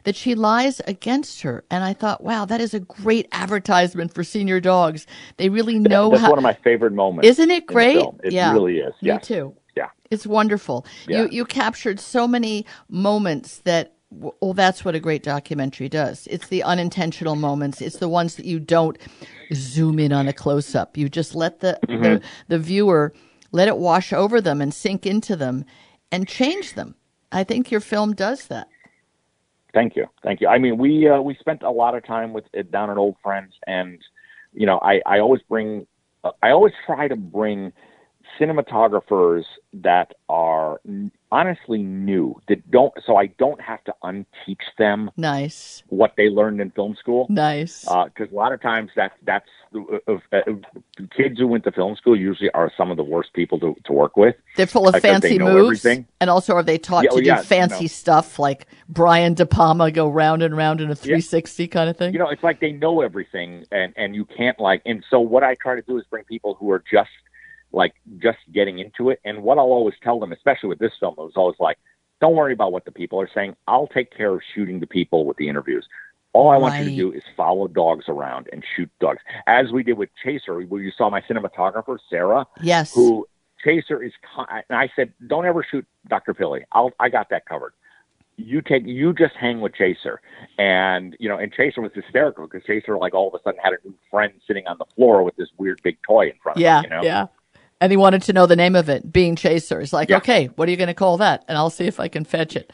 that she lies against her. And I thought, wow, that is a great advertisement for senior dogs. They really know That's how one of my favorite moments. isn't it great? It yeah, really is. Me Yes. too. Yeah. It's wonderful. Yeah. You you captured so many moments that Well, that's what a great documentary does. It's the unintentional moments. It's the ones that you don't zoom in on a close up. You just let the, the the viewer let it wash over them and sink into them and change them. I think your film does that. Thank you, thank you. I mean, we uh, we spent a lot of time with it down at Old Friends, and you know, I I always bring, I always try to bring cinematographers that are honestly new that don't, so I don't have to unteach them Nice, what they learned in film school. nice. Because a lot of times that that's uh, uh, uh, kids who went to film school usually are some of the worst people to, to work with. They're full of fancy know moves, everything. and also are they taught Yeah, to oh, do yeah, fancy no. stuff like Brian De Palma go round and round in a 360 kind of thing? you know, it's like they know everything, and and you can't like. And so what I try to do is bring people who are just like just getting into it. And what I'll always tell them, especially with this film, it was always like, don't worry about what the people are saying. I'll take care of shooting the people with the interviews. All I want you to do is follow dogs around and shoot dogs, as we did with Chaser, where you saw my cinematographer Sarah, yes. who Chaser is. And I said, don't ever shoot Dr. Pilley. I'll I got that covered. You take you just hang with Chaser, and you know, and Chaser was hysterical because Chaser like all of a sudden had a new friend sitting on the floor with this weird big toy in front of Yeah, him. You know? yeah. And he wanted to know the name of it, Being Chaser. He's like, Yeah. okay, what are you going to call that? And I'll see if I can fetch it.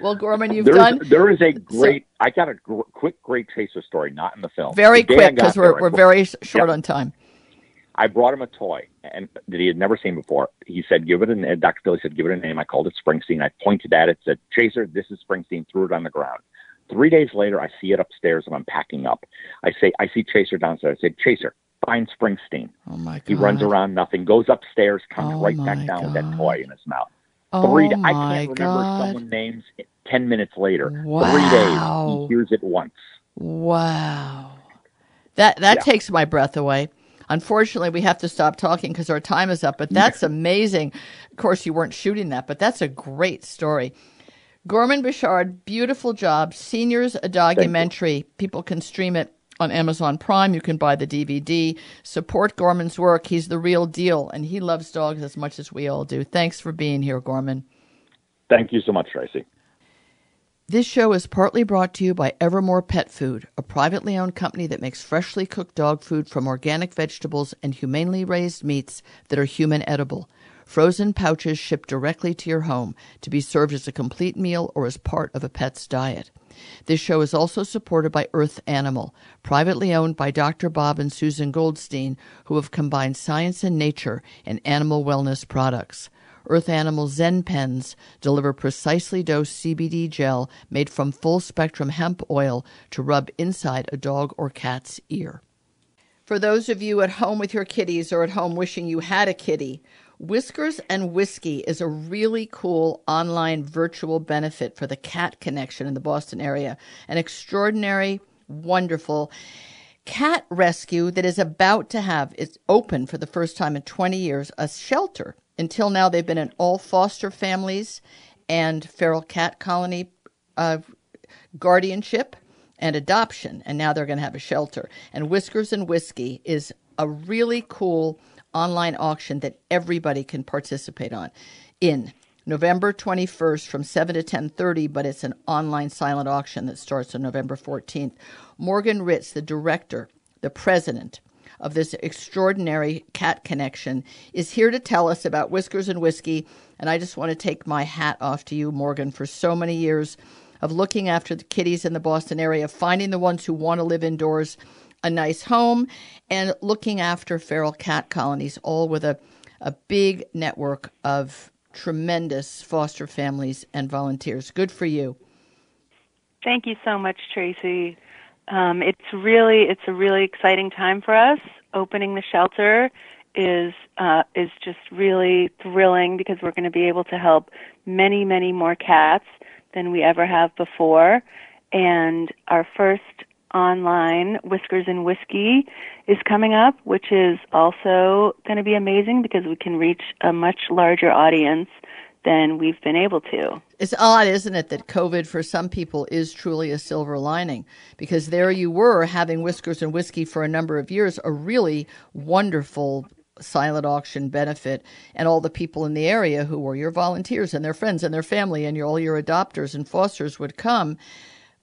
Well, Gorman, you've There's, done there is a great. I got a gr- quick, great Chaser story, not in the film. very The quick because we're, we're very short Yep. on time. I brought him a toy and that he had never seen before. He said, "Give it a name." Dr. Pilley said, "Give it a name." I called it Springsteen. I pointed at it, said, "Chaser, this is Springsteen." Threw it on the ground. Three days later, I see it upstairs and I'm packing up. I say, I see Chaser downstairs. I said, Chaser, find Springsteen. Oh, my God. He runs around nothing, goes upstairs, comes Oh, right back down with that toy in his mouth. Oh, Three. I can't remember God. someone's names. Ten minutes later, three Wow. days, he hears it once. Wow. That that Yeah. takes my breath away. Unfortunately, we have to stop talking because our time is up, but that's amazing. Of course, you weren't shooting that, but that's a great story. Gorman Bechard, beautiful job. Seniors, a Dogumentary. People can stream it on Amazon Prime. You can buy the DVD. Support Gorman's work. He's the real deal, and he loves dogs as much as we all do. Thanks for being here, Gorman. Thank you so much, Tracie. This show is partly brought to you by Evermore Pet Food, a privately owned company that makes freshly cooked dog food from organic vegetables and humanely raised meats that are human edible. Frozen pouches shipped directly to your home to be served as a complete meal or as part of a pet's diet. This show is also supported by Earth Animal, privately owned by Dr. Bob and Susan Goldstein, who have combined science and nature in animal wellness products. Earth Animal Zen Pens deliver precisely dosed CBD gel made from full spectrum hemp oil to rub inside a dog or cat's ear. For those of you at home with your kitties or at home wishing you had a kitty, Whiskers and Whiskey is a really cool online virtual benefit for the cat connection in the Boston area. An extraordinary, wonderful cat rescue that is about to have it's open for the first time in 20 years a shelter until now they've been in all foster families and feral cat colony uh, guardianship and adoption and now they're going to have a shelter and whiskers and whiskey is a really cool online auction that everybody can participate on in November 21st from 7 to 10:30 but it's an online silent auction that starts on November 14th Morgan Ritz the director the president of this extraordinary cat connection is here to tell us about Whiskers and Whiskey and I just want to take my hat off to you Morgan for so many years of looking after the kitties in the Boston area, finding the ones who want to live indoors a nice home, and looking after feral cat colonies, all with a, a big network of tremendous foster families and volunteers. Good for you. Thank you so much, Tracie. Um, it's really it's a really exciting time for us. Opening the shelter is uh, is just really thrilling because we're going to be able to help many many more cats than we ever have before. And our first online Whiskers and Whiskey is coming up, which is also going to be amazing because we can reach a much larger audience than we've been able to. It's odd, isn't it, that COVID for some people is truly a silver lining because there you were having Whiskers and Whiskey for a number of years, a really wonderful silent auction benefit and all the people in the area who were your volunteers and their friends and their family and your, all your adopters and fosters would come.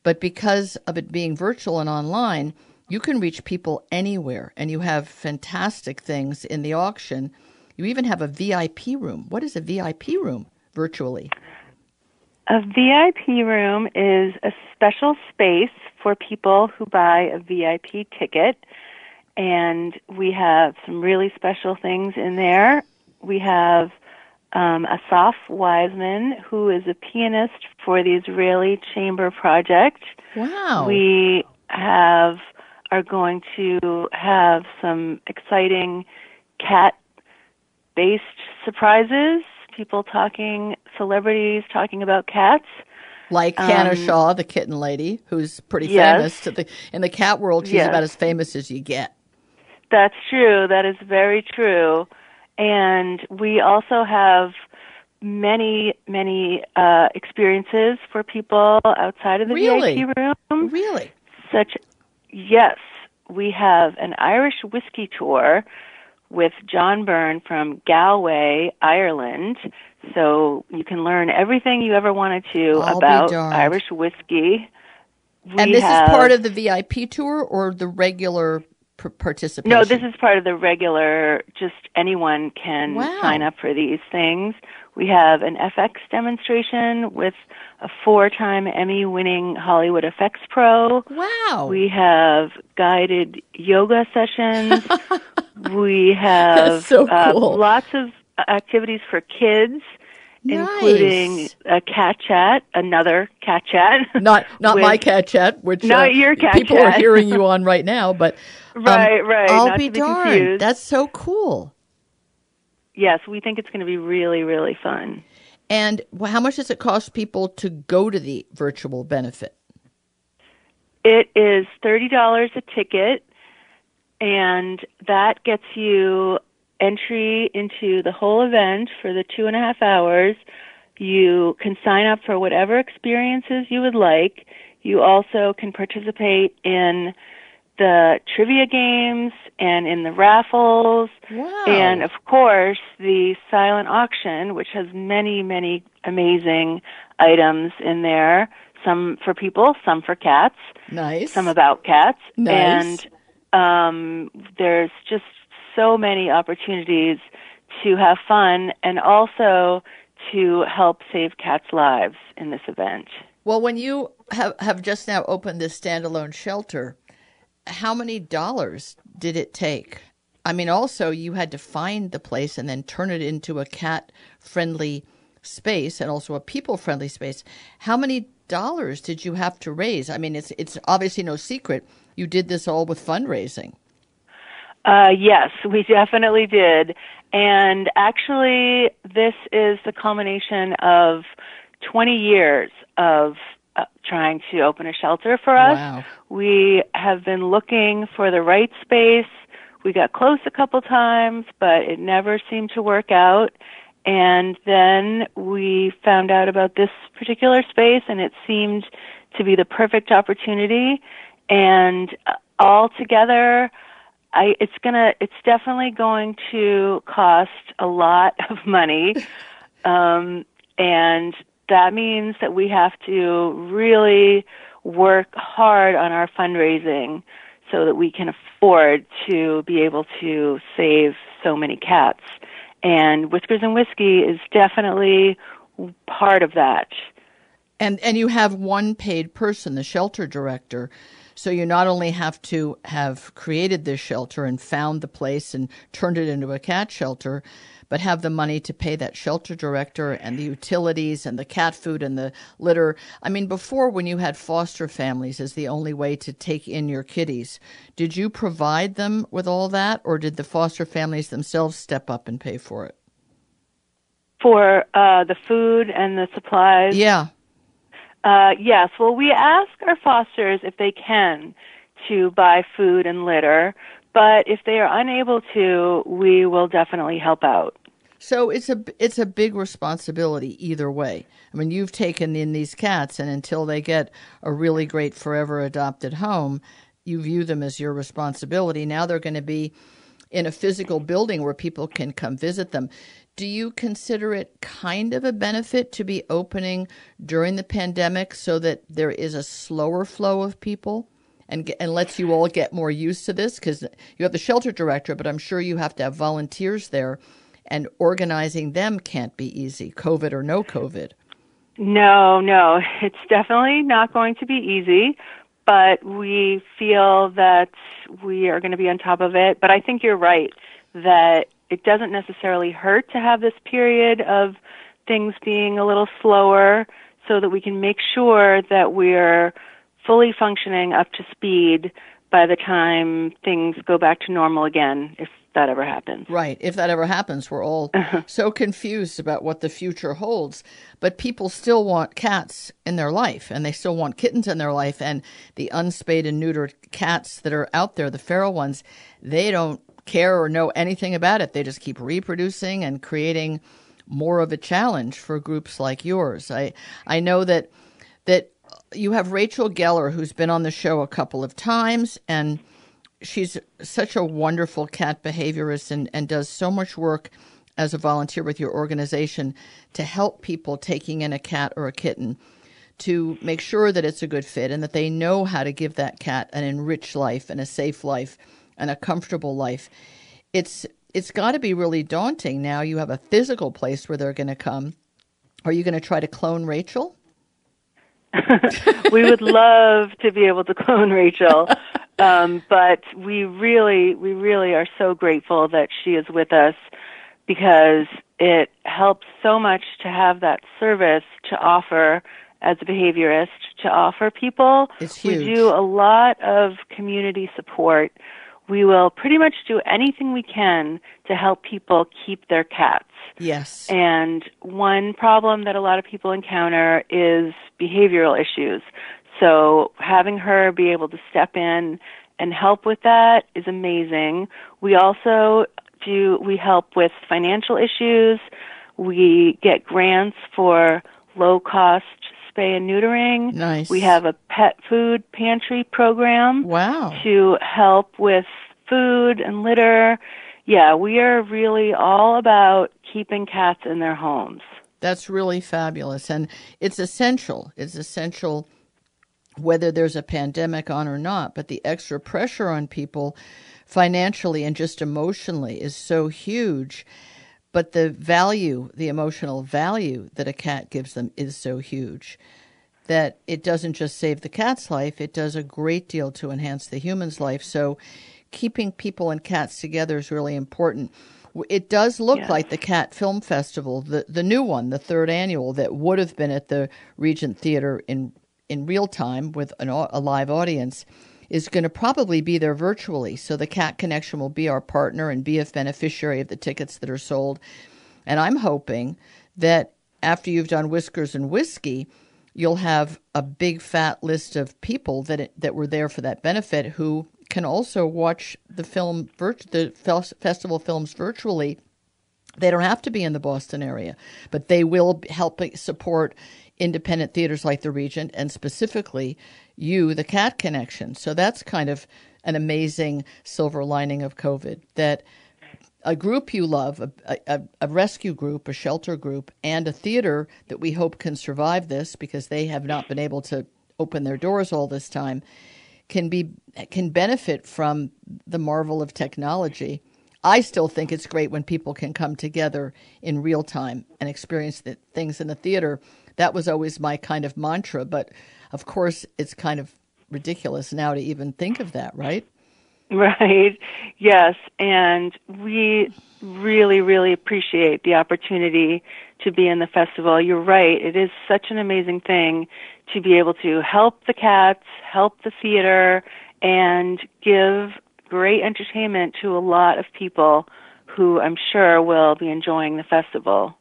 But because of it being virtual and online, you can reach people anywhere and you have fantastic things in the auction. You even have a VIP room. What is a VIP room virtually? A VIP room is a special space for people who buy a VIP ticket. And we have some really special things in there. We have um, Assaf Weisman, who is a pianist for the Israeli Chamber Project. Wow. We have are going to have some exciting cat based surprises. People talking, celebrities talking about cats. like Hannah um, Shaw, the kitten lady, who's pretty Yes. famous to the in the cat world. She's Yes. about as famous as you get. That's true. That is very true. And we also have many, many uh, experiences for people outside of the Really? VIP room. Really? Such, yes, we have an Irish whiskey tour with John Byrne from Galway, Ireland. So you can learn everything you ever wanted to I'll about. Irish whiskey. and this have- is part of the VIP tour or the regular p- participation? No, this is part of the regular, just anyone can Wow. sign up for these things. We have an FX demonstration with a four time Emmy winning Hollywood effects pro. wow. We have guided yoga sessions. we have so uh, cool. lots of activities for kids, Nice. including a cat chat, another cat chat. not not with- my cat chat, which Not uh, your cat people are hearing you on right now. But um, Right, right, I'll not be be darned. confused. That's so cool. yes, we think it's going to be really, really fun. And how much does it cost people to go to the virtual benefit? It is thirty dollars a ticket, and that gets you entry into the whole event for the two and a half hours. You can sign up for whatever experiences you would like. You also can participate in the trivia games and in the raffles. Wow. And of course, the silent auction, which has many, many amazing items in there. Some for people, some for cats, nice. some about cats. Nice. And um, there's just so many opportunities to have fun and also to help save cats' lives in this event. Well, when you have, have just now opened this standalone shelter, how many dollars did it take? I mean, also, you had to find the place and then turn it into a cat friendly space and also a people friendly space. How many dollars did you have to raise? I mean, it's, it's obviously no secret. You did this all with fundraising. Uh, yes, we definitely did. And actually, this is the culmination of 20 years of uh, trying to open a shelter for us. Wow. We have been looking for the right space. We got close a couple times, but it never seemed to work out. And then we found out about this particular space, and it seemed to be the perfect opportunity. And uh, all together, I it's gonna it's definitely going to cost a lot of money, um, and that means that we have to really work hard on our fundraising so that we can afford to be able to save so many cats. And Whiskers and Whiskey is definitely part of that. And and you have one paid person, the shelter director. So you not only have to have created this shelter and found the place and turned it into a cat shelter, but have the money to pay that shelter director and the utilities and the cat food and the litter. I mean, before when you had foster families as the only way to take in your kitties, did you provide them with all that or did the foster families themselves step up and pay for it? For uh, the food and the supplies, Yeah. Uh, yes. Well, we ask our fosters if they can to buy food and litter, but if they are unable to, we will definitely help out. So it's a it's a big responsibility either way. I mean, you've taken in these cats, and until they get a really great forever adopted home, you view them as your responsibility. Now they're going to be in a physical building where people can come visit them. Do you consider it kind of a benefit to be opening during the pandemic so that there is a slower flow of people and and lets you all get more used to this because you have the shelter director, but I'm sure you have to have volunteers there, and organizing them can't be easy, COVID or no COVID. No, no, it's definitely not going to be easy, but we feel that we are going to be on top of it. But I think you're right that it doesn't necessarily hurt to have this period of things being a little slower so that we can make sure that we're fully functioning up to speed by the time things go back to normal again, if that ever happens. Right. If that ever happens, we're all so confused about what the future holds. But people still want cats in their life, and they still want kittens in their life. And the unspayed and neutered cats that are out there, the feral ones, they don't care or know anything about it. They just keep reproducing and creating more of a challenge for groups like yours. I I know that that you have Rachel Geller, who's been on the show a couple of times, and she's such a wonderful cat behaviorist and, and does so much work as a volunteer with your organization to help people taking in a cat or a kitten to make sure that it's a good fit and that they know how to give that cat an enriched life and a safe life and a comfortable life. It's it's got to be really daunting now. You have a physical place where they're going to come. Are you going to try to clone Rachel? we would love to be able to clone Rachel, um, but we really, we really are so grateful that she is with us because it helps so much to have that service to offer as a behaviorist to offer people. It's huge. We do a lot of community support. We will pretty much do anything we can to help people keep their cats. Yes. And one problem that a lot of people encounter is behavioral issues. So having her be able to step in and help with that is amazing. We also do, we help with financial issues. We get grants for low cost spay and neutering. Nice. We have a pet food pantry program Wow. to help with food and litter. Yeah, we are really all about keeping cats in their homes. That's really fabulous. And it's essential. It's essential whether there's a pandemic on or not. But the extra pressure on people financially and just emotionally is so huge. But the value, the emotional value that a cat gives them is so huge that it doesn't just save the cat's life, it does a great deal to enhance the human's life. So keeping people and cats together is really important. It does look Yes. like the Cat Film Festival, the the new one, the third annual, that would have been at the Regent Theater in in real time with an, a live audience, is going to probably be there virtually. So the Cat Connection will be our partner and be a beneficiary of the tickets that are sold. And I'm hoping that after you've done Whiskers and Whiskey, you'll have a big fat list of people that it, that were there for that benefit who can also watch the film the festival films virtually. They don't have to be in the Boston area, but they will help support independent theaters like the Regent and specifically you, the Cat Connection. So that's kind of an amazing silver lining of COVID that a group you love, a, a, a rescue group, a shelter group, and a theater that we hope can survive this because they have not been able to open their doors all this time, can be can benefit from the marvel of technology. I still think it's great when people can come together in real time and experience the things in the theater. That was always my kind of mantra, but of course, it's kind of ridiculous now to even think of that, right? Right. Yes. And we really, really appreciate the opportunity to be in the festival. You're right. It is such an amazing thing to be able to help the cats, help the theater, and give great entertainment to a lot of people who I'm sure will be enjoying the festival.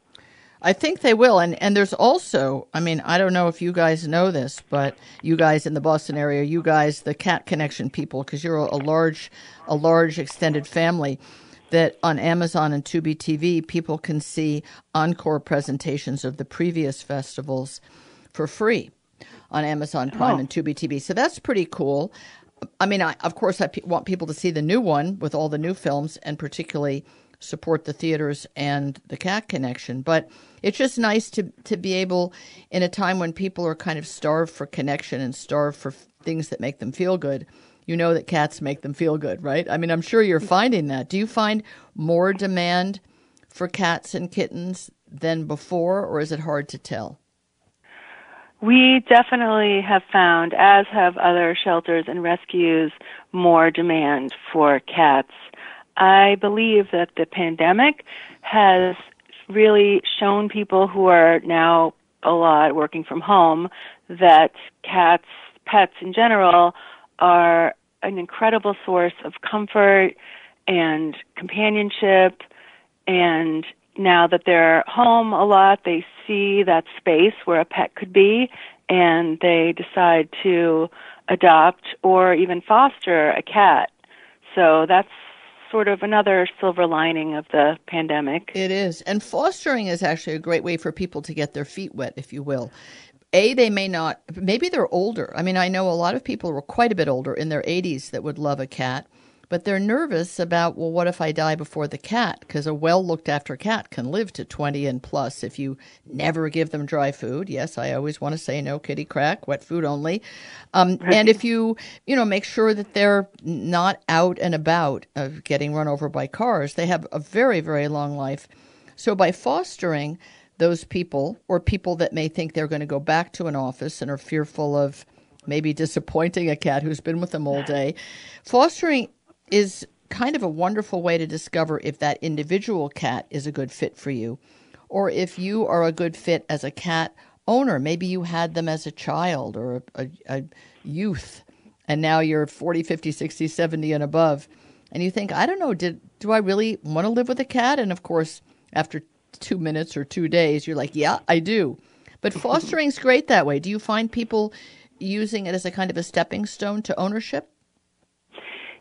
I think they will. And and there's also, I mean, I don't know if you guys know this, but you guys in the Boston area, you guys, the Cat Connection people, because you're a, a large, a large extended family. That on Amazon and Tubi TV, people can see encore presentations of the previous festivals for free on Amazon Prime Oh. and Tubi TV. So that's pretty cool. I mean, I, of course, I want people to see the new one with all the new films, and particularly support the theaters and the Cat Connection. But it's just nice to to be able, in a time when people are kind of starved for connection and starved for things that make them feel good. You know that cats make them feel good, right? I mean, I'm sure you're finding that. Do you find more demand for cats and kittens than before, or is it hard to tell? We definitely have found, as have other shelters and rescues, more demand for cats. I believe that the pandemic has really shown people who are now a lot working from home that cats, pets in general, are an incredible source of comfort and companionship and now that they're home a lot, they see that space where a pet could be, and they decide to adopt or even foster a cat. So that's sort of another silver lining of the pandemic. It is. And fostering is actually a great way for people to get their feet wet, if you will. A, they may not, maybe they're older. I mean, I know a lot of people who are quite a bit older in their 80s that would love a cat but they're nervous about, well, what if I die before the cat? Because a well looked after cat can live to 20 and plus if you never give them dry food. Yes, I always want to say no kitty crack, wet food only. Um, and if you, you know, make sure that they're not out and about of getting run over by cars, they have a very, very long life. So by fostering those people or people that may think they're going to go back to an office and are fearful of maybe disappointing a cat who's been with them all day, fostering is kind of a wonderful way to discover if that individual cat is a good fit for you or if you are a good fit as a cat owner. Maybe you had them as a child or a, a, a youth and now you're 40, 50, 60, 70 and above. And you think, I don't know, did do I really want to live with a cat? And of course, after two minutes or two days, you're like, yeah, I do. But fostering's great that way. Do you find people using it as a kind of a stepping stone to ownership?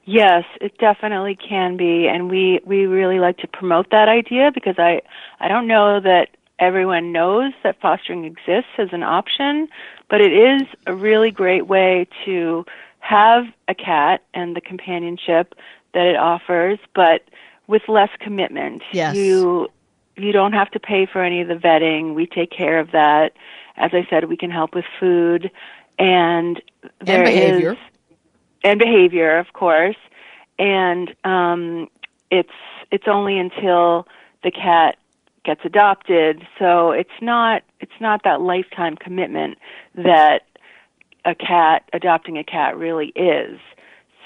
Yes, it definitely can be, and we we really like to promote that idea because I I don't know that everyone knows that fostering exists as an option, but it is a really great way to have a cat and the companionship that it offers, but with less commitment. Yes. You you don't have to pay for any of the vetting. We take care of that. As I said, we can help with food and there and behavior. is- and behavior, of course. And um, it's it's only until the cat gets adopted, so it's not it's not that lifetime commitment that a cat adopting a cat really is.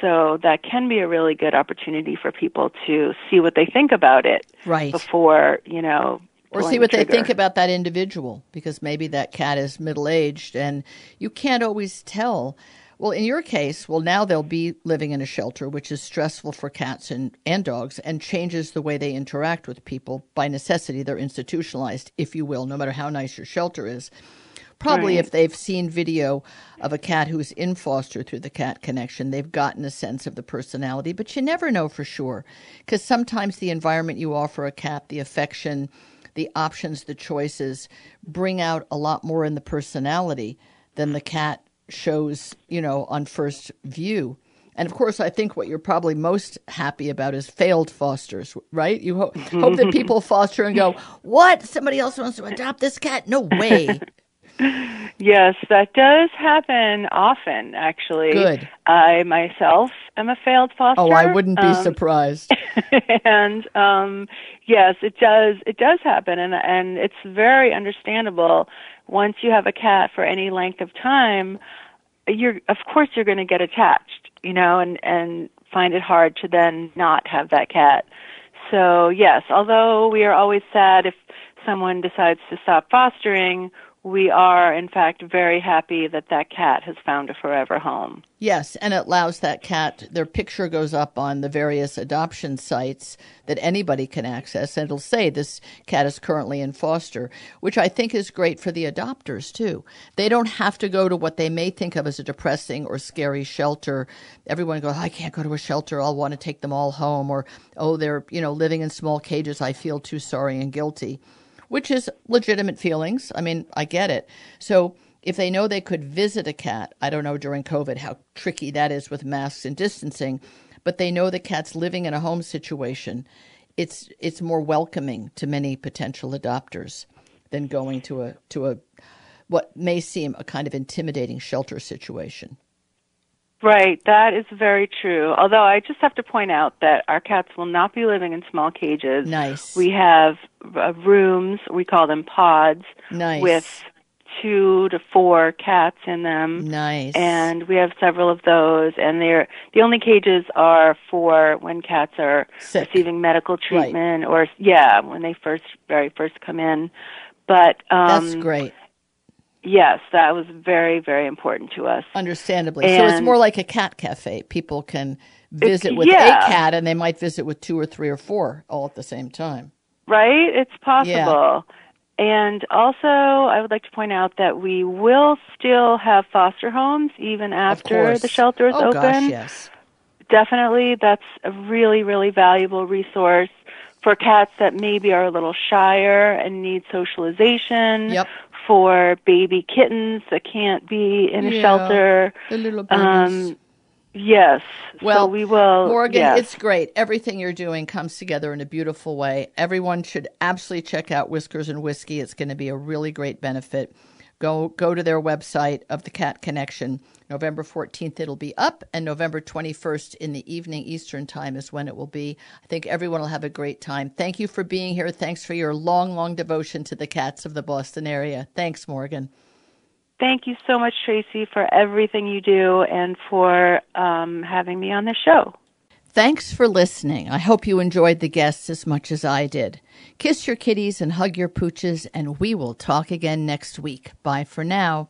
So that can be a really good opportunity for people to see what they think about it Right. before you know. or see the what they think about that individual because maybe that cat is middle aged and you can't always tell. Well, in your case, well, now they'll be living in a shelter, which is stressful for cats and, and dogs and changes the way they interact with people. By necessity, they're institutionalized, if you will, no matter how nice your shelter is. Probably Right. if they've seen video of a cat who's in foster through the cat connection, they've gotten a sense of the personality, but you never know for sure because sometimes the environment you offer a cat, the affection, the options, the choices bring out a lot more in the personality than the cat shows, you know, on first view. And of course, I think what you're probably most happy about is failed fosters, right? You ho- hope that people foster and go, "What? Somebody else wants to adopt this cat? No way!" Yes, that does happen often, actually. Good. I myself am a failed foster. Oh, I wouldn't be um, surprised. and um yes, it does it does happen and and it's very understandable once you have a cat for any length of time, you're of course you're going to get attached, you know, and and find it hard to then not have that cat. So, yes, although we are always sad if someone decides to stop fostering, we are in fact very happy that that cat has found a forever home. Yes, and it allows that cat, their picture goes up on the various adoption sites that anybody can access, and it'll say this cat is currently in foster, which I think is great for the adopters too. They don't have to go to what they may think of as a depressing or scary shelter. Everyone goes, I can't go to a shelter, I'll want to take them all home, or, oh, they're, you know, living in small cages, I feel too sorry and guilty which is legitimate feelings. I mean, I get it. So if they know they could visit a cat, I don't know during COVID how tricky that is with masks and distancing, but they know the cat's living in a home situation, it's it's more welcoming to many potential adopters than going to a to a what may seem a kind of intimidating shelter situation. Right, that is very true. Although I just have to point out that our cats will not be living in small cages. Nice. We have uh, rooms, we call them pods, Nice. with two to four cats in them. Nice. And we have several of those, and they're the only cages are for when cats are Sick. receiving medical treatment, or yeah, when they first very first come in. But um, That's great. Yes, that was very very important to us. Understandably. so it's more like a cat cafe. People can visit with yeah. a cat and they might visit with two or three or four all at the same time. Right? It's possible. And also, I would like to point out that we will still have foster homes even after the shelter is oh, open. gosh, yes. Definitely, that's a really, really valuable resource for cats that maybe are a little shyer and need socialization. Yep. For baby kittens that can't be in a Yeah. shelter. The little babies. Um, yes. Well, so we will. Morgan, yes. it's great. Everything you're doing comes together in a beautiful way. Everyone should absolutely check out Whiskers and Whiskey. It's going to be a really great benefit. Go go to their website of the Cat Connection. November 14th it'll be up and November 21st in the evening Eastern time is when it will be. I think everyone will have a great time. Thank you for being here. Thanks for your long long devotion to the cats of the Boston area. Thanks, Morgan. Thank you so much, Tracie, for everything you do and for um, having me on the show. Thanks for listening. I hope you enjoyed the guests as much as I did. Kiss your kitties and hug your pooches, and we will talk again next week. Bye for now.